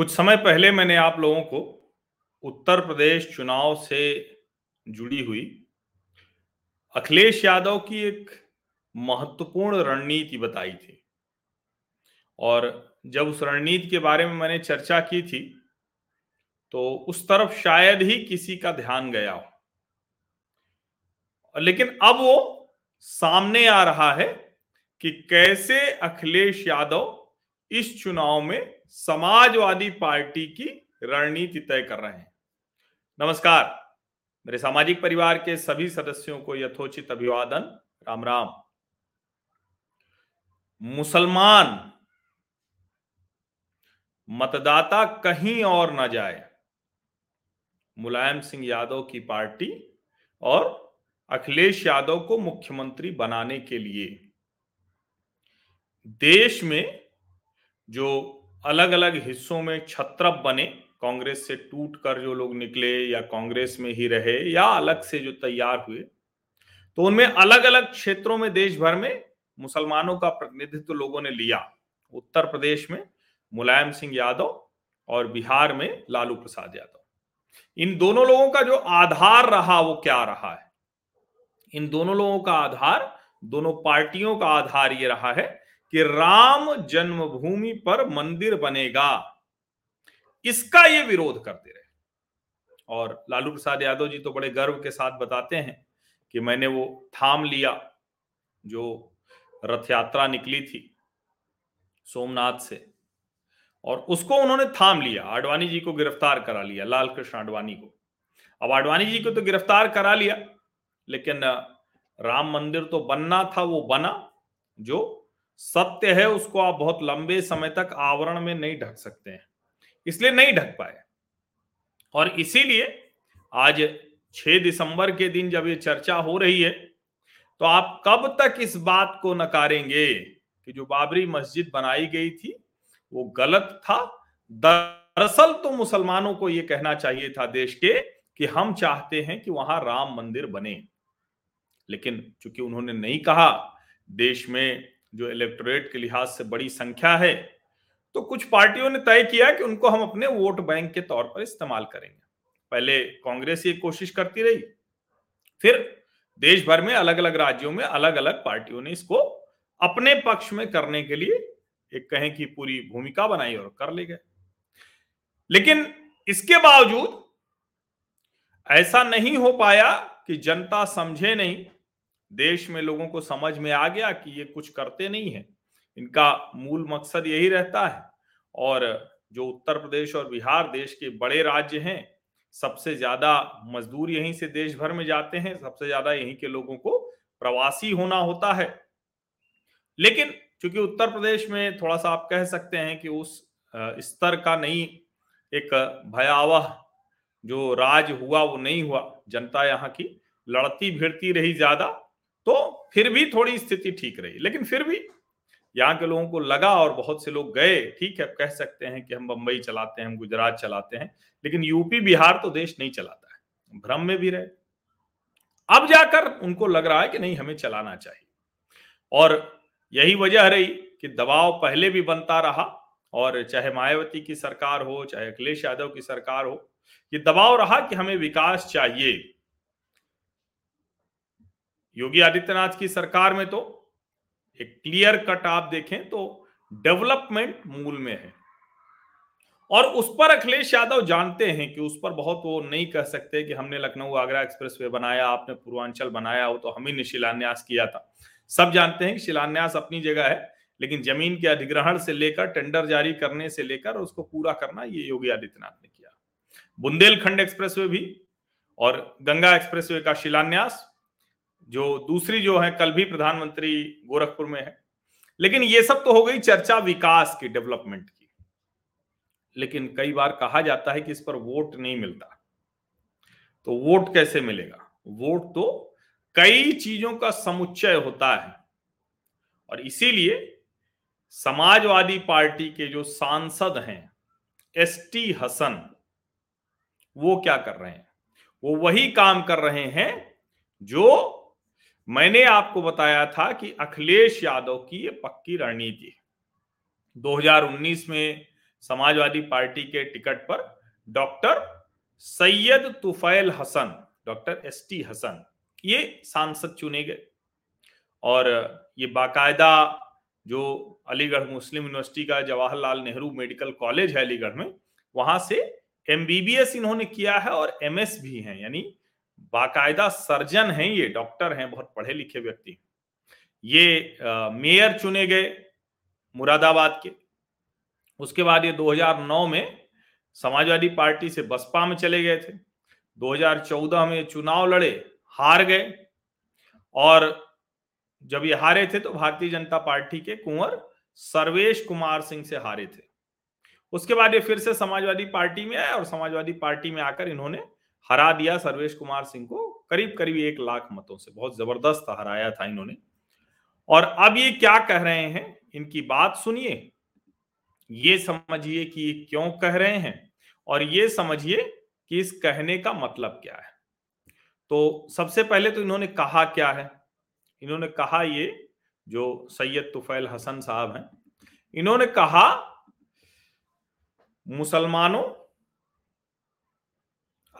कुछ समय पहले मैंने आप लोगों को उत्तर प्रदेश चुनाव से जुड़ी हुई अखिलेश यादव की एक महत्वपूर्ण रणनीति बताई थी। और जब उस रणनीति के बारे में मैंने चर्चा की थी तो उस तरफ़ शायद ही किसी का ध्यान गया हो। लेकिन अब वो सामने आ रहा है कि कैसे अखिलेश यादव इस चुनाव में समाजवादी पार्टी की रणनीति तय कर रहे हैं। नमस्कार। मेरे सामाजिक परिवार के सभी सदस्यों को यथोचित अभिवादन। राम राम। मुसलमान मतदाता कहीं और न जाए, मुलायम सिंह यादव की पार्टी और अखिलेश यादव को मुख्यमंत्री बनाने के लिए। देश में जो अलग अलग हिस्सों में छत्रप बने, कांग्रेस से टूट कर जो लोग निकले या कांग्रेस में ही रहे या अलग से जो तैयार हुए तो उनमें अलग अलग क्षेत्रों में देश भर में मुसलमानों का प्रतिनिधित्व लोगों ने लिया। उत्तर प्रदेश में मुलायम सिंह यादव और बिहार में लालू प्रसाद यादव। इन दोनों लोगों का जो आधार रहा, वो क्या रहा है? इन दोनों लोगों का आधार, दोनों पार्टियों का आधार ये रहा है कि राम जन्मभूमि पर मंदिर बनेगा। इसका ये विरोध करते रहे। और लालू प्रसाद यादव जी तो बड़े गर्व के साथ बताते हैं कि मैंने वो थाम लिया, जो रथ यात्रा निकली थी सोमनाथ से, और उसको उन्होंने थाम लिया। आडवाणी जी को गिरफ़्तार करा लिया लाल कृष्ण आडवाणी को। अब आडवाणी जी को तो गिरफ़्तार करा लिया, लेकिन, राम मंदिर तो बनना था, वो बना, जो सत्य है, उसको आप बहुत लंबे समय तक आवरण में नहीं ढक सकते हैं। इसलिए नहीं ढक पाए। और इसीलिए आज 6 दिसंबर के दिन जब ये चर्चा हो रही है तो आप कब तक इस बात को नकारेंगे कि जो बाबरी मस्जिद बनाई गई थी, वो गलत था? दरअसल तो मुसलमानों को ये कहना चाहिए था देश के कि हम चाहते हैं कि वहाँ राम मंदिर बने। लेकिन चूँकि उन्होंने नहीं कहा, देश में जो इलेक्टोरेट के लिहाज से बड़ी संख्या है तो कुछ पार्टियों ने तय किया कि उनको हम अपने वोट बैंक के तौर पर इस्तेमाल करेंगे। पहले कांग्रेस ये कोशिश करती रही, फिर देश भर में अलग अलग राज्यों में अलग अलग पार्टियों ने इसको अपने पक्ष में करने के लिए एक कहें कि पूरी भूमिका बनाई और कर ले गए। लेकिन इसके बावजूद ऐसा नहीं हो पाया कि जनता समझे नहीं देश में लोगों को समझ में आ गया कि ये कुछ करते नहीं है। इनका मूल मकसद यही रहता है। और जो उत्तर प्रदेश और बिहार देश के बड़े राज्य हैं, सबसे ज़्यादा मजदूर यहीं से देश भर में जाते हैं, सबसे ज़्यादा यहीं के लोगों को प्रवासी होना होता है। लेकिन चूँकि उत्तर प्रदेश में थोड़ा सा आप कह सकते हैं कि उस स्तर का नहीं, एक भयावह जो राज हुआ वो नहीं हुआ। जनता यहाँ की लड़ती भिड़ती रही ज़्यादा। तो फिर भी थोड़ी स्थिति ठीक रही। लेकिन फिर भी यहाँ के लोगों को लगा और बहुत से लोग गए, ठीक है कह सकते हैं कि हम बंबई चलाते हैं, हम गुजरात चलाते हैं, लेकिन यूपी, बिहार तो देश नहीं चलाता है, भ्रम में भी रहे। अब जाकर उनको लग रहा है कि नहीं, हमें चलाना चाहिए। और यही वजह रही कि दबाव पहले भी बनता रहा और चाहे मायावती की सरकार हो, चाहे अखिलेश यादव की सरकार हो ये दबाव रहा कि हमें विकास चाहिए। योगी आदित्यनाथ की सरकार में तो एक क्लियर कट आप देखें तो डेवलपमेंट मूल में है। और उस पर अखिलेश यादव जानते हैं कि उस पर बहुत वो नहीं कह सकते कि हमने लखनऊ आगरा एक्सप्रेस वे बनाया, आपने पूर्वांचल बनाया वो तो हम ही ने शिलान्यास किया था। सब जानते हैं कि शिलान्यास अपनी जगह है, लेकिन ज़मीन के अधिग्रहण से लेकर टेंडर जारी करने से लेकर उसको पूरा करना ये योगी आदित्यनाथ ने किया। बुंदेलखंड एक्सप्रेसवे भी और गंगा एक्सप्रेसवे का शिलान्यास जो दूसरी जो है, कल भी प्रधानमंत्री गोरखपुर में है। लेकिन ये सब तो हो गई चर्चा विकास की, डेवलपमेंट की। लेकिन कई बार कहा जाता है कि इस पर वोट नहीं मिलता। तो वोट कैसे मिलेगा? वोट तो कई चीज़ों का समुच्चय होता है। और इसीलिए समाजवादी पार्टी के जो सांसद हैं एस टी हसन, वो क्या कर रहे हैं? वो वही काम कर रहे हैं जो मैंने आपको बताया था कि अखिलेश यादव की ये पक्की रणनीति है। 2019 में समाजवादी पार्टी के टिकट पर doctor Syed Tufail Hasan, doctor S T Hasan, ये सांसद चुने गए। और ये बाकायदा जो अलीगढ़ मुस्लिम यूनिवर्सिटी का जवाहरलाल नेहरू मेडिकल कॉलेज है अलीगढ़ में, वहाँ से एमबीबीएस इन्होंने किया है और एमएस भी हैं, यानी बाकायदा सर्जन हैं ये, डॉक्टर हैं, बहुत पढ़े लिखे व्यक्ति ये मेयर चुने गए मुरादाबाद के। उसके बाद ये 2009 में समाजवादी पार्टी से बसपा में चले गए थे। 2014 में चुनाव लड़े, हार गए। और जब ये हारे थे तो भारतीय जनता पार्टी के कुंवर सर्वेश कुमार सिंह से हारे थे। उसके बाद ये फिर से समाजवादी पार्टी में आए और समाजवादी पार्टी में आकर इन्होंने हरा दिया सर्वेश कुमार सिंह को, करीब करीब एक लाख मतों से। बहुत ज़बरदस्त हराया था इन्होंने। और अब ये क्या कह रहे हैं, इनकी बात सुनिए। ये समझिए कि ये क्यों कह रहे हैं और ये समझिए कि इस कहने का मतलब क्या है। तो सबसे पहले तो इन्होंने कहा क्या है? इन्होंने कहा ये, जो सैयद तुफैल हसन साहब हैं, इन्होंने कहा, मुसलमानों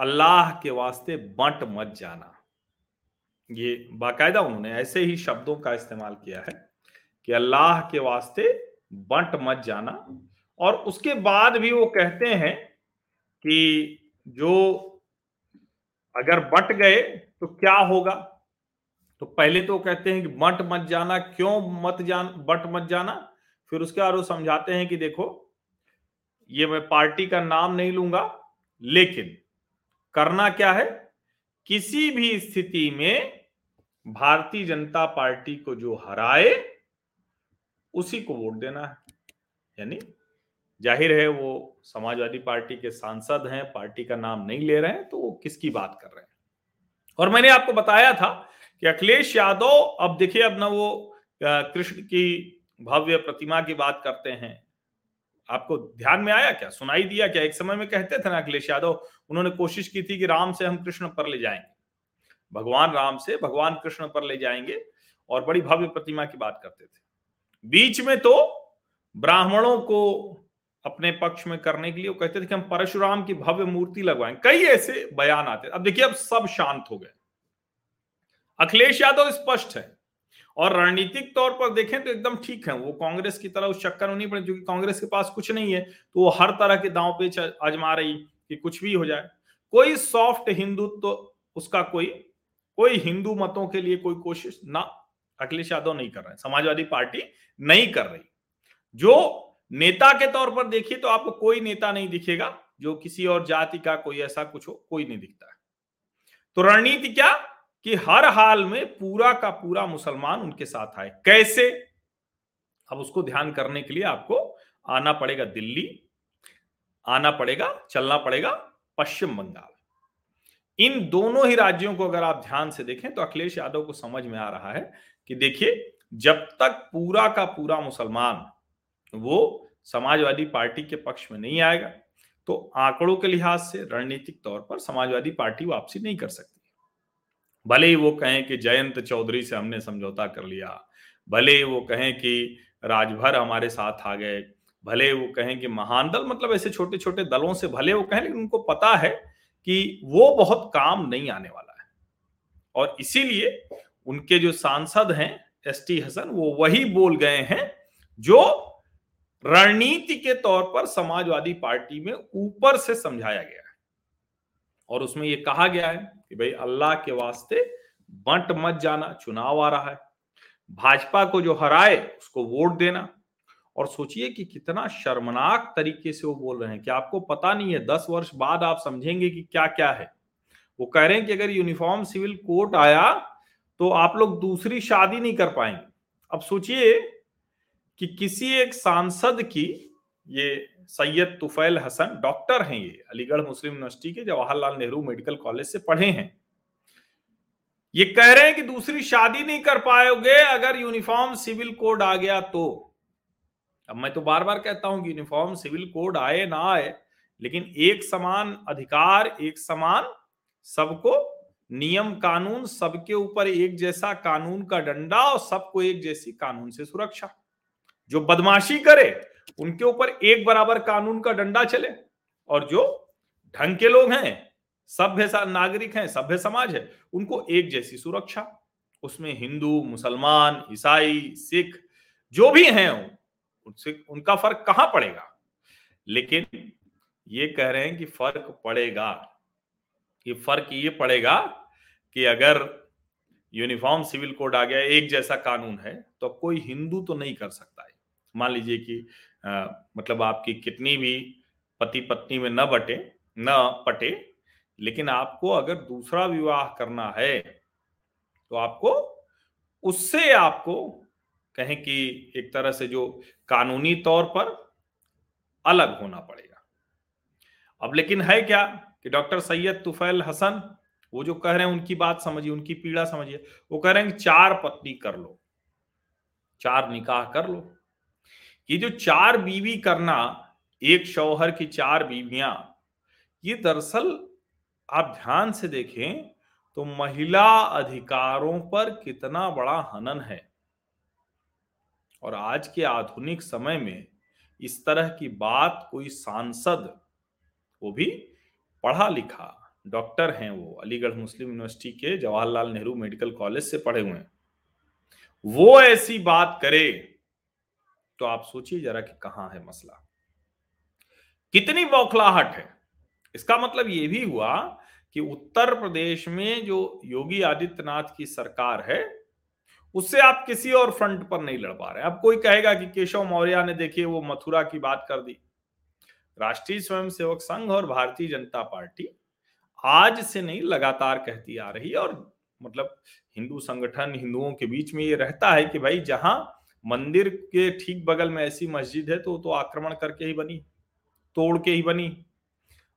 अल्लाह के वास्ते बंट मत जाना। ये बाकायदा उन्होंने ऐसे ही शब्दों का इस्तेमाल किया है कि अल्लाह के वास्ते बंट मत जाना। और उसके बाद भी वो कहते हैं कि जो अगर बट गए तो क्या होगा? तो पहले तो कहते हैं कि बंट मत जाना, क्यों मत जान, बट मत जाना? फिर उसके बाद वो समझाते हैं कि देखो, ये मैं पार्टी का नाम नहीं लूँगा, लेकिन करना क्या है? किसी भी स्थिति में भारतीय जनता पार्टी को जो हराए, उसी को वोट देना है। यानी ज़ाहिर है वो समाजवादी पार्टी के सांसद हैं, पार्टी का नाम नहीं ले रहे हैं तो वो किसकी बात कर रहे हैं? और मैंने आपको बताया था कि अखिलेश यादव, अब देखिए, अब ना वो कृष्ण की भव्य प्रतिमा की बात करते हैं। आपको ध्यान में आया क्या? सुनाई दिया क्या? एक समय में कहते थे ना अखिलेश यादव, उन्होंने कोशिश की थी कि राम से हम कृष्ण पर ले जाएँगे। भगवान राम से भगवान कृष्ण पर ले जाएँगे और बड़ी भव्य प्रतिमा की बात करते थे। बीच में तो ब्राह्मणों को अपने पक्ष में करने के लिए वो कहते थे कि हम परशुराम की भव्य मूर्ति लगवाएँ। कई ऐसे बयान आते अब देखिए, अब सब शांत हो गए। अखिलेश यादव स्पष्ट है। और रणनीतिक तौर पर देखें तो एकदम ठीक है, वो कांग्रेस की तरह उस चक्कर में नहीं पड़े, क्योंकि कांग्रेस के पास कुछ नहीं है तो वो हर तरह के दांव पेच आजमा रही कि कुछ भी हो जाए। कोई सॉफ्ट हिंदुत्व तो उसका कोई कोई हिंदू मतों के लिए कोई कोशिश ना, अखिलेश यादव नहीं कर रहे समाजवादी पार्टी नहीं कर रही। जो नेता के तौर पर देखिए तो आपको कोई नेता नहीं दिखेगा, जो किसी और जाति का कोई ऐसा कुछ हो, कोई नहीं दिखता है। तो रणनीति क्या? कि हर हाल में पूरा का पूरा मुसलमान उनके साथ आए। कैसे? अब उसको ध्यान करने के लिए आपको आना पड़ेगा दिल्ली, आना पड़ेगा, चलना पड़ेगा पश्चिम बंगाल। इन दोनों ही राज्यों को अगर आप ध्यान से देखें तो अखिलेश यादव को समझ में आ रहा है कि देखिए, जब तक पूरा का पूरा मुसलमान वो समाजवादी पार्टी के पक्ष में नहीं आएगा तो आंकड़ों के लिहाज से रणनीतिक तौर पर समाजवादी पार्टी वापसी नहीं कर सकती। भले ही वो कहें कि जयंत चौधरी से हमने समझौता कर लिया, भले ही वो कहें कि राजभर हमारे साथ आ गए, भले वो कहें कि महान दल मतलब ऐसे छोटे छोटे दलों से भले वो कहें, लेकिन उनको पता है कि वो बहुत काम नहीं आने वाला है। और इसीलिए उनके जो सांसद हैं एस टी हसन, वो वही बोल गए हैं जो रणनीति के तौर पर समाजवादी पार्टी में ऊपर से समझाया गया है। और उसमें यह कहा गया है कि भाई अल्लाह के वास्ते बंट मत जाना, चुनाव आ रहा है। भाजपा को जो हराए, उसको वोट देना। और सोचिए कि कितना शर्मनाक तरीके से वो बोल रहे हैं कि आपको पता नहीं है, दस वर्ष बाद आप समझेंगे कि क्या क्या है। वो कह रहे हैं कि अगर यूनिफॉर्म सिविल कोड आया तो आप लोग दूसरी शादी नहीं कर पाएँगे। अब सोचिए कि किसी एक सांसद की ये सैयद तुफैल हसन डॉक्टर हैं ये, अलीगढ़ मुस्लिम यूनिवर्सिटी के जवाहरलाल नेहरू मेडिकल कॉलेज से पढ़े हैं। ये कह रहे हैं कि दूसरी शादी नहीं कर पाओगे अगर यूनिफॉर्म सिविल कोड आ गया तो। अब मैं तो बार बार कहता हूँ कि यूनिफॉर्म सिविल कोड आए ना आए, लेकिन एक समान अधिकार, एक समान सबको, नियम कानून सबके ऊपर एक जैसा कानून का डंडा और सबको एक जैसी कानून से सुरक्षा। जो बदमाशी करे उनके ऊपर एक बराबर कानून का डंडा चले। और जो ढंग के लोग हैं, सभ्य नागरिक हैं, सभ्य समाज है, उनको एक जैसी सुरक्षा, उसमें हिंदू, मुसलमान, ईसाई, सिख जो भी हैं, उनसे उनका फ़र्क कहाँ पड़ेगा? लेकिन ये कह रहे हैं कि फ़र्क पड़ेगा। ये फ़र्क ये पड़ेगा कि अगर यूनिफॉर्म सिविल कोड आ गया, एक जैसा कानून है तो कोई हिंदू तो नहीं कर सकता है। मान लीजिए कि मतलब आपकी कितनी भी पति पत्नी में न बटे, न पटे, लेकिन आपको अगर दूसरा विवाह करना है तो आपको उससे आपको कहें कि एक तरह से जो कानूनी तौर पर अलग होना पड़ेगा। अब लेकिन है क्या कि डॉक्टर सैयद तुफैल हसन, वो जो कह रहे हैं उनकी बात समझिए, उनकी पीड़ा समझिए, वो कह रहे हैं चार पत्नी कर लो, चार निकाह कर लो। ये जो चार बीवी करना, एक शौहर की चार बीवियाँ, ये दरअसल आप ध्यान से देखें तो महिला अधिकारों पर कितना बड़ा हनन है। और आज के आधुनिक समय में इस तरह की बात कोई सांसद, वो भी पढ़ा लिखा डॉक्टर हैं वो, अलीगढ़ मुस्लिम यूनिवर्सिटी के जवाहरलाल नेहरू मेडिकल कॉलेज से पढ़े हुए हैं। वो ऐसी बात करे तो आप सोचिए जरा कि कहाँ है मसला। कितनी बौखलाहट है। इसका मतलब यह भी हुआ कि उत्तर प्रदेश में जो योगी आदित्यनाथ की सरकार है, उससे आप किसी और फ्रंट पर नहीं लड़ पा रहे। अब कोई कहेगा कि केशव मौर्य ने देखिए वो मथुरा की बात कर दी। राष्ट्रीय स्वयंसेवक संघ और भारतीय जनता पार्टी आज से नहीं, लगातार कहती आ रही और मतलब हिंदू संगठन हिंदुओं के बीच में ये रहता है कि भाई जहाँ मंदिर के ठीक बगल में ऐसी मस्जिद है तो तो आक्रमण करके ही बनी, तोड़ के ही बनी।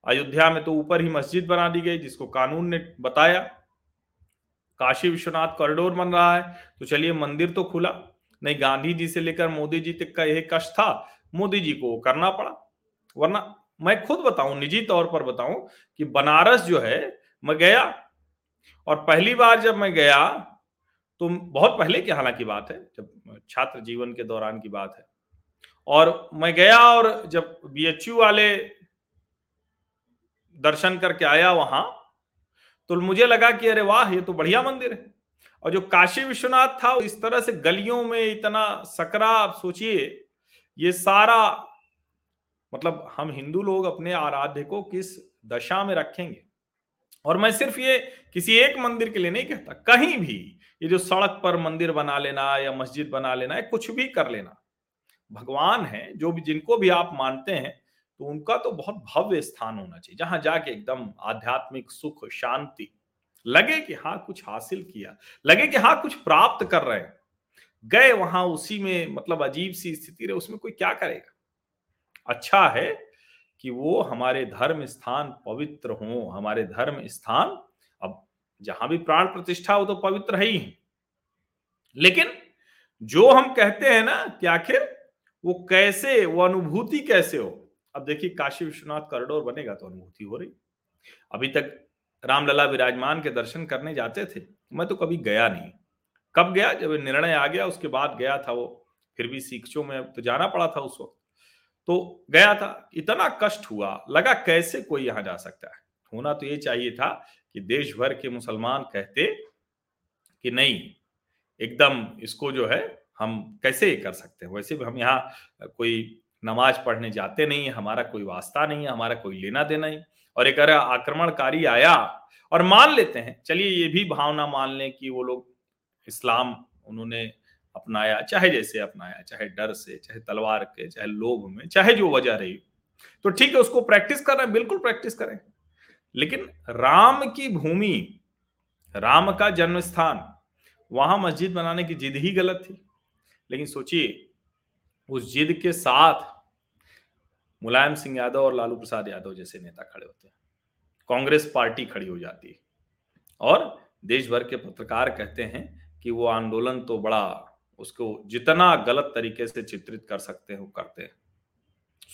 अयोध्या में तो ऊपर ही मस्जिद बना दी गई, जिसको कानून ने बताया। काशी विश्वनाथ कॉरिडोर बन रहा है तो चलिए मंदिर तो खुला। नहीं गांधी जी से लेकर मोदी जी तक का यह कष्ट था मोदी जी को करना पड़ा। वरना मैं खुद बताऊँ, निजी तौर पर बताऊँ कि बनारस जो है, मैं गया। और पहली बार जब मैं गया तो बहुत पहले की हालाँकि बात है, जब छात्र जीवन के दौरान की बात है। और मैं गया और जब बीएचयू वाले दर्शन करके आया वहाँ तो मुझे लगा कि अरे वाह, ये तो बढ़िया मंदिर है। और जो काशी विश्वनाथ था, इस तरह से गलियों में इतना सकरा, आप सोचिए, ये सारा मतलब हम हिंदू लोग अपने आराध्य को किस दशा में रखेंगे? और मैं सिर्फ़ ये किसी एक मंदिर के लिए नहीं कहता, कहीं भी, ये जो सड़क पर मंदिर बना लेना या मस्जिद बना लेना, या कुछ भी कर लेना, भगवान है, जो भी, जिनको भी आप मानते हैं तो उनका तो बहुत भव्य स्थान होना चाहिए, जहाँ जाके एकदम आध्यात्मिक सुख, शांति, लगे कि हाँ कुछ हासिल किया, लगे कि हाँ कुछ प्राप्त कर रहे हैं, गए वहाँ उसी में मतलब अजीब सी स्थिति रहे, उसमें कोई क्या करेगा? अच्छा है कि वो हमारे धर्म स्थान पवित्र हो, हमारे धर्म स्थान, अब जहाँ भी प्राण प्रतिष्ठा हो तो पवित्र है ही। लेकिन जो हम कहते हैं ना कि आखिर वो कैसे, वो अनुभूति कैसे हो? अब देखिए, काशी विश्वनाथ कॉरिडोर बनेगा तो अनुभूति हो रही। अभी तक रामलला विराजमान के दर्शन करने जाते थे, मैं तो कभी गया नहीं। कब गया? जब निर्णय आ गया, उसके बाद गया था वो। फिर भी सीखचों में तो जाना पड़ा था उस वक्त। तो गया था, इतना कष्ट हुआ, लगा कैसे कोई यहाँ जा सकता है? होना तो ये चाहिए था कि देश भर के मुसलमान कहते कि नहीं, एकदम इसको जो है हम कैसे कर सकते हैं? वैसे भी हम यहाँ कोई नमाज़ पढ़ने जाते नहीं है हमारा कोई वास्ता नहीं है हमारा कोई लेना देना नहीं। और एक अरे आक्रमणकारी आया और मान लेते हैं। चलिए ये भी भावना मान लें कि वो लोग इस्लाम उन्होंने अपनाया, चाहे जैसे अपनाया, चाहे डर से, चाहे तलवार के, चाहे लोभ में, चाहे जो वजह रही। तो ठीक है, उसको प्रैक्टिस कर रहे हैं, बिल्कुल प्रैक्टिस करें। लेकिन राम की भूमि, राम का जन्म स्थान वहाँ मस्जिद बनाने की जिद ही गलत थी। लेकिन सोचिए, उस जिद के साथ मुलायम सिंह यादव और लालू प्रसाद यादव जैसे नेता खड़े होते हैं। कांग्रेस पार्टी खड़ी हो जाती है। और देश भर के पत्रकार कहते हैं कि वो आंदोलन तो बड़ा उसको जितना गलत तरीके से चित्रित कर सकते हैं वो करते हैं।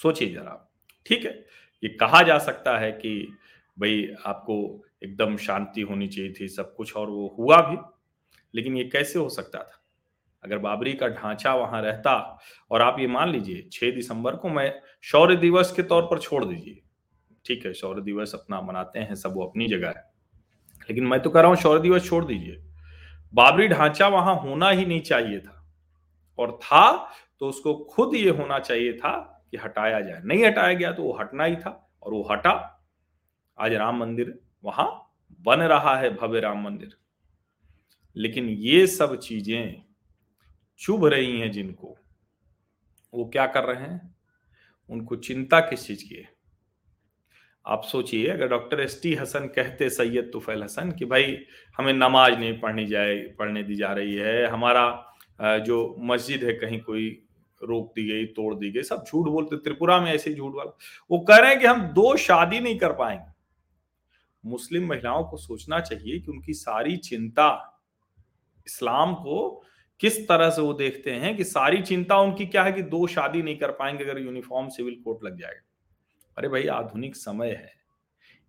सोचिए जरा। ठीक है? ये कहा जा सकता है कि भाई आपको एकदम शांति होनी चाहिए थी, सब कुछ और वो हुआ भी, लेकिन ये कैसे हो सकता था? अगर बाबरी का ढांचा वहाँ रहता और आप ये मान लीजिए, छह दिसंबर को मैं शौर्य दिवस के तौर पर छोड़ दीजिए। ठीक है, शौर्य दिवस अपना मनाते हैं, सब वो अपनी जगह है। लेकिन मैं तो कह रहा हूँ, शौर्य दिवस छोड़ दीजिए। बाबरी ढांचा वहाँ होना ही नहीं चाहिए था। और था तो उसको खुद ये होना चाहिए था कि हटाया जाए। नहीं हटाया गया तो वो हटना ही था और वो हटा। आज राम मंदिर वहाँ बन रहा है, भव्य राम मंदिर। लेकिन ये सब चीज़ें चुभ रही हैं जिनको। वो क्या कर रहे हैं? उनको चिंता किस चीज़ की है? आप सोचिए, अगर डॉक्टर एस टी हसन कहते सैयद तुफैल हसन कि भाई, हमें नमाज़ नहीं पढ़नी जाए, पढ़ने दी जा रही है, हमारा जो मस्जिद है, कहीं कोई रोक दी गई, तोड़ दी गई, सब झूठ बोलते, त्रिपुरा में ऐसे झूठ वाला वो कह रहे हैं कि हम दो शादी नहीं कर पाएँगे। मुस्लिम महिलाओं को सोचना चाहिए कि उनकी सारी चिंता इस्लाम को किस तरह से वो देखते हैं कि सारी चिंता उनकी क्या है कि दो शादी नहीं कर पाएँगे अगर यूनिफॉर्म सिविल कोड लग जाएगा। अरे भाई, आधुनिक समय है।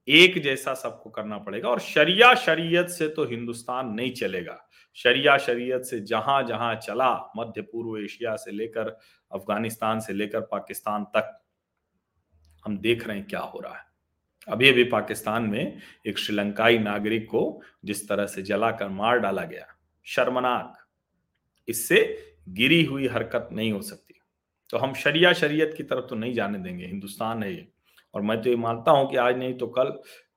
एक जैसा सबको करना पड़ेगा और शरिया शरीयत से तो हिंदुस्तान नहीं चलेगा। शरिया शरीयत से जहाँ जहाँ चला, मध्य पूर्व एशिया से लेकर, अफ़गानिस्तान से लेकर पाकिस्तान तक, हम देख रहे हैं क्या हो रहा है। अभी अभी पाकिस्तान में एक श्रीलंकाई नागरिक को जिस तरह से जलाकर मार डाला गया, शर्मनाक, इससे गिरी हुई हरकत नहीं हो सकती। तो हम शरिया शरीयत की तरफ़ तो नहीं जाने देंगे, हिंदुस्तान है ये। और मैं तो ये मानता हूँ कि आज नहीं तो कल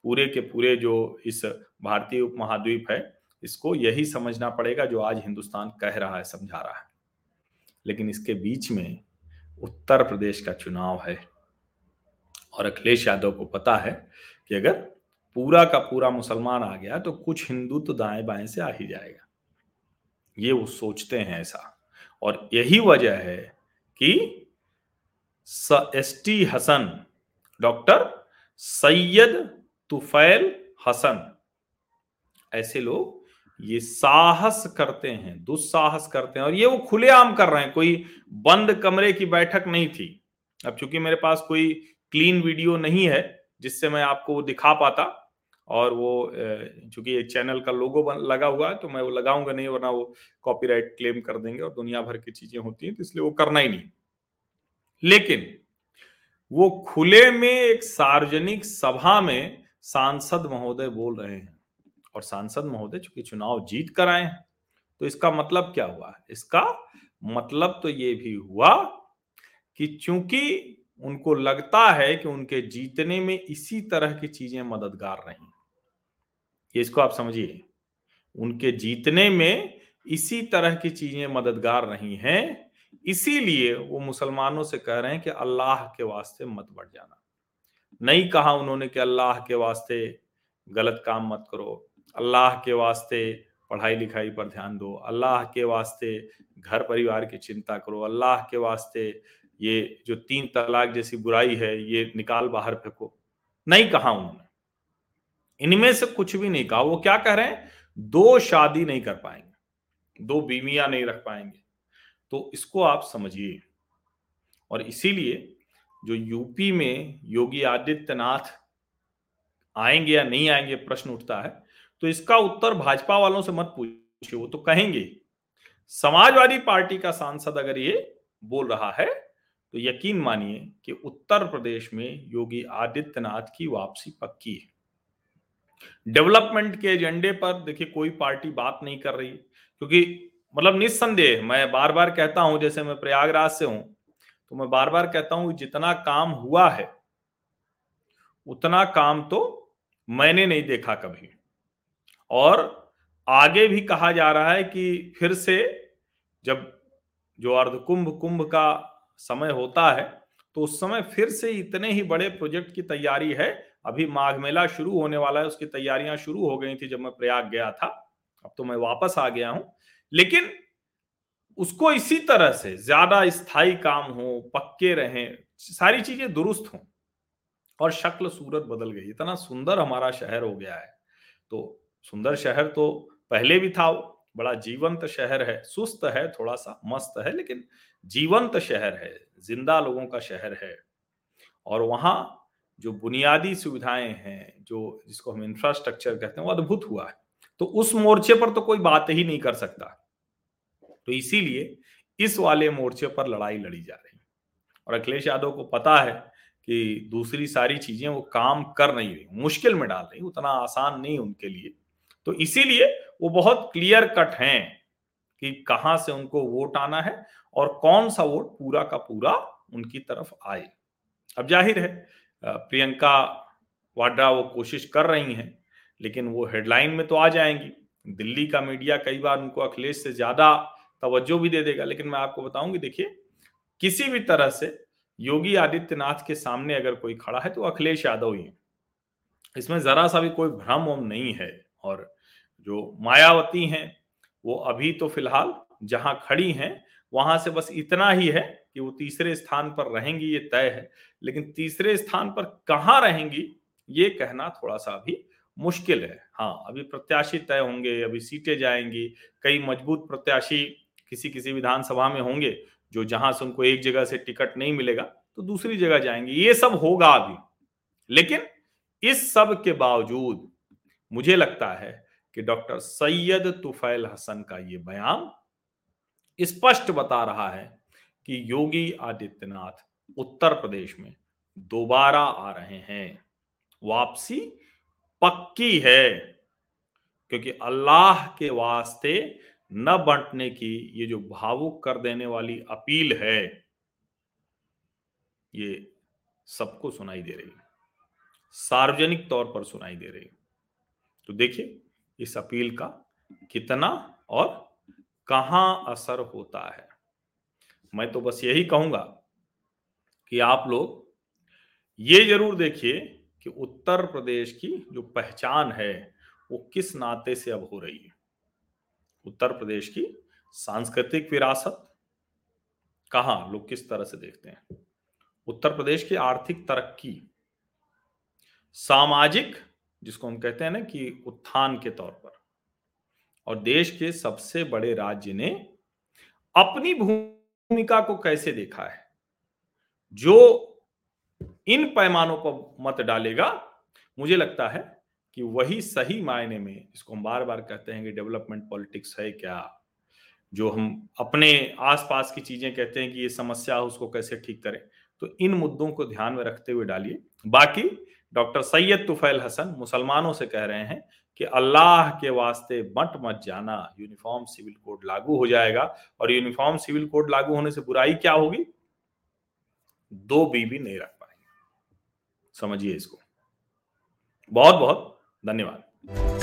पूरे के पूरे जो इस भारतीय उपमहाद्वीप है इसको यही समझना पड़ेगा जो आज हिंदुस्तान कह रहा है, समझा रहा है। लेकिन इसके बीच में उत्तर प्रदेश का चुनाव है। और अखिलेश यादव को पता है कि अगर पूरा का पूरा मुसलमान आ गया तो कुछ हिंदू तो दाएँ बाएँ से आ ही जाएगा। ये वो सोचते हैं ऐसा। और यही वजह है कि S T Hasan, doctor Syed Tufail Hasan, ऐसे लोग ये साहस करते हैं, दुस्साहस करते हैं और ये वो खुलेआम कर रहे हैं। कोई बंद कमरे की बैठक नहीं थी। अब चूँकि मेरे पास कोई क्लीन वीडियो नहीं है, जिससे मैं आपको वो दिखा पाता और वो चूँकि चैनल का लोगो लगा हुआ है तो मैं वो लगाऊँगा नहीं, वरना वो कॉपीराइट क्लेम कर देंगे और दुनिया भर की चीज़ें होती हैं तो इसलिए वो करना ही नहीं। लेकिन वो खुले में एक सार्वजनिक सभा में सांसद महोदय बोल रहे हैं। और सांसद महोदय चूँकि चुनाव जीत कर आए हैं तो इसका मतलब क्या हुआ? इसका मतलब तो ये भी हुआ कि चूँकि उनको लगता है कि उनके जीतने में इसी तरह की चीज़ें मददगार रही। इसको आप समझिए। उनके जीतने में इसी तरह की चीज़ें मददगार नहीं हैं, इसीलिए वो मुसलमानों से कह रहे हैं कि अल्लाह के वास्ते मत बढ़ जाना। नहीं कहा उन्होंने कि अल्लाह के वास्ते गलत काम मत करो। अल्लाह के वास्ते पढ़ाई लिखाई पर ध्यान दो। अल्लाह के वास्ते घर परिवार की चिंता करो। अल्लाह के वास्ते ये जो तीन तलाक जैसी बुराई है, ये निकाल बाहर फेंको। नहीं कहा उन्होंने। इनमें से कुछ भी नहीं कहा। वो क्या कह रहे हैं? दो शादी नहीं कर पाएँगे। दो बीमिया नहीं रख पाएँगे। तो इसको आप समझिए। और इसीलिए जो यूपी में योगी आदित्यनाथ आएँगे या नहीं आएँगे, प्रश्न उठता है। तो इसका उत्तर भाजपा वालों से मत पूछिए, वो तो कहेंगे। समाजवादी पार्टी का सांसद अगर ये बोल रहा है तो यकीन मानिए कि उत्तर प्रदेश में योगी आदित्यनाथ की वापसी पक्की है। डेवलपमेंट के एजेंडे पर देखिए, कोई पार्टी बात नहीं कर रही, क्योंकि मतलब निस्संदेह मैं बार बार कहता हूँ, जैसे मैं प्रयागराज से हूँ तो मैं बार बार कहता हूँ, जितना काम हुआ है, उतना काम तो मैंने नहीं देखा कभी। और आगे भी कहा जा रहा है कि फिर से जब जो अर्धकुंभ कुंभ कुंभ का समय होता है तो उस समय फिर से इतने ही बड़े प्रोजेक्ट की तैयारी है। अभी माघ मेला शुरू होने वाला है, उसकी तैयारियाँ शुरू हो गई थी जब मैं प्रयाग गया था। अब तो मैं वापस आ गया हूँ। लेकिन उसको इसी तरह से ज़्यादा स्थायी काम हो, पक्के रहे, सारी चीज़ें दुरुस्त हों, और शक्ल सूरत बदल गई। इतना सुंदर हमारा शहर हो गया है। तो सुंदर शहर तो पहले भी था, बड़ा जीवंत शहर है, सुस्त है थोड़ा सा मस्त है, लेकिन जीवंत शहर है, ज़िंदा लोगों का शहर है। और वहाँ जो बुनियादी सुविधाएँ हैं, जो जिसको हम इंफ्रास्ट्रक्चर कहते हैं, वो अद्भुत हुआ है। तो उस मोर्चे पर तो कोई बात ही नहीं कर सकता। तो इसीलिए इस वाले मोर्चे पर लड़ाई लड़ी जा रही। और अखिलेश यादव को पता है कि दूसरी सारी चीज़ें वो काम कर नहीं रही, मुश्किल में डाल रही, उतना आसान नहीं उनके लिए। तो इसीलिए वो बहुत क्लियर कट हैं कि कहाँ से उनको वोट आना है और कौन सा वोट पूरा का पूरा उनकी तरफ़ आए। अब ज़ाहिर है प्रियंका वाड्रा वो कोशिश कर रही हैं, लेकिन वो हेडलाइन में तो आ जाएँगी। दिल्ली का मीडिया कई बार उनको अखिलेश से ज़्यादा तवज्जो भी दे देगा, लेकिन मैं आपको बताऊँगी, देखिए, किसी भी तरह से योगी आदित्यनाथ के सामने अगर कोई खड़ा है तो अखिलेश यादव ही है। इसमें जरा सा भी कोई भ्रम नहीं है और जो मायावती हैं, वो अभी तो फ़िलहाल जहाँ खड़ी हैं, वहाँ से बस इतना ही है कि वो तीसरे स्थान पर रहेंगी, ये तय है। लेकिन तीसरे स्थान पर कहाँ रहेंगी, ये कहना थोड़ा सा अभी मुश्किल है। हाँ अभी प्रत्याशी तय होंगे, अभी सीटें जाएँगी, कई मज़बूत प्रत्याशी किसी किसी विधानसभा में होंगे, जो जहाँ से उनको एक जगह से टिकट नहीं मिलेगा तो दूसरी जगह जाएँगे। ये सब होगा अभी। लेकिन इस सब के बावजूद मुझे लगता है कि डॉक्टर सैयद तुफैल हसन का ये बयान स्पष्ट बता रहा है कि योगी आदित्यनाथ उत्तर प्रदेश में दोबारा आ रहे हैं। वापसी पक्की है, क्योंकि अल्लाह के वास्ते न बंटने की ये जो भावुक कर देने वाली अपील है, ये सबको सुनाई दे रही है। सार्वजनिक तौर पर सुनाई दे रही है। तो देखिए इस अपील का कितना और कहाँ असर होता है? मैं तो बस यही कहूँगा कि आप लोग ये ज़रूर देखिए कि उत्तर प्रदेश की जो पहचान है, वो किस नाते से अब हो रही है? उत्तर प्रदेश की सांस्कृतिक विरासत कहा लोग किस तरह से देखते हैं? उत्तर प्रदेश की आर्थिक तरक्की, सामाजिक जिसको हम कहते हैं ना कि उत्थान के तौर पर। और देश के सबसे बड़े राज्य ने अपनी भूमिका को कैसे देखा है? जो इन पैमानों पर मत डालेगा, मुझे लगता है कि वही सही मायने में, इसको हम बार बार कहते हैं कि डेवलपमेंट पॉलिटिक्स है क्या? जो हम अपने आसपास की चीज़ें कहते हैं कि ये समस्या उसको कैसे ठीक करें? तो इन मुद्दों को ध्यान में रखते हुए डालिए। बाकी डॉक्टर सैयद तुफैल हसन मुसलमानों से कह रहे हैं कि अल्लाह के वास्ते मट मत जाना यूनिफॉर्म सिविल कोड लागू हो जाएगा। और यूनिफॉर्म सिविल कोड लागू होने से बुराई क्या होगी? दो बीबी नहीं रख पाएँगे। समझिए इसको। बहुत बहुत धन्यवाद।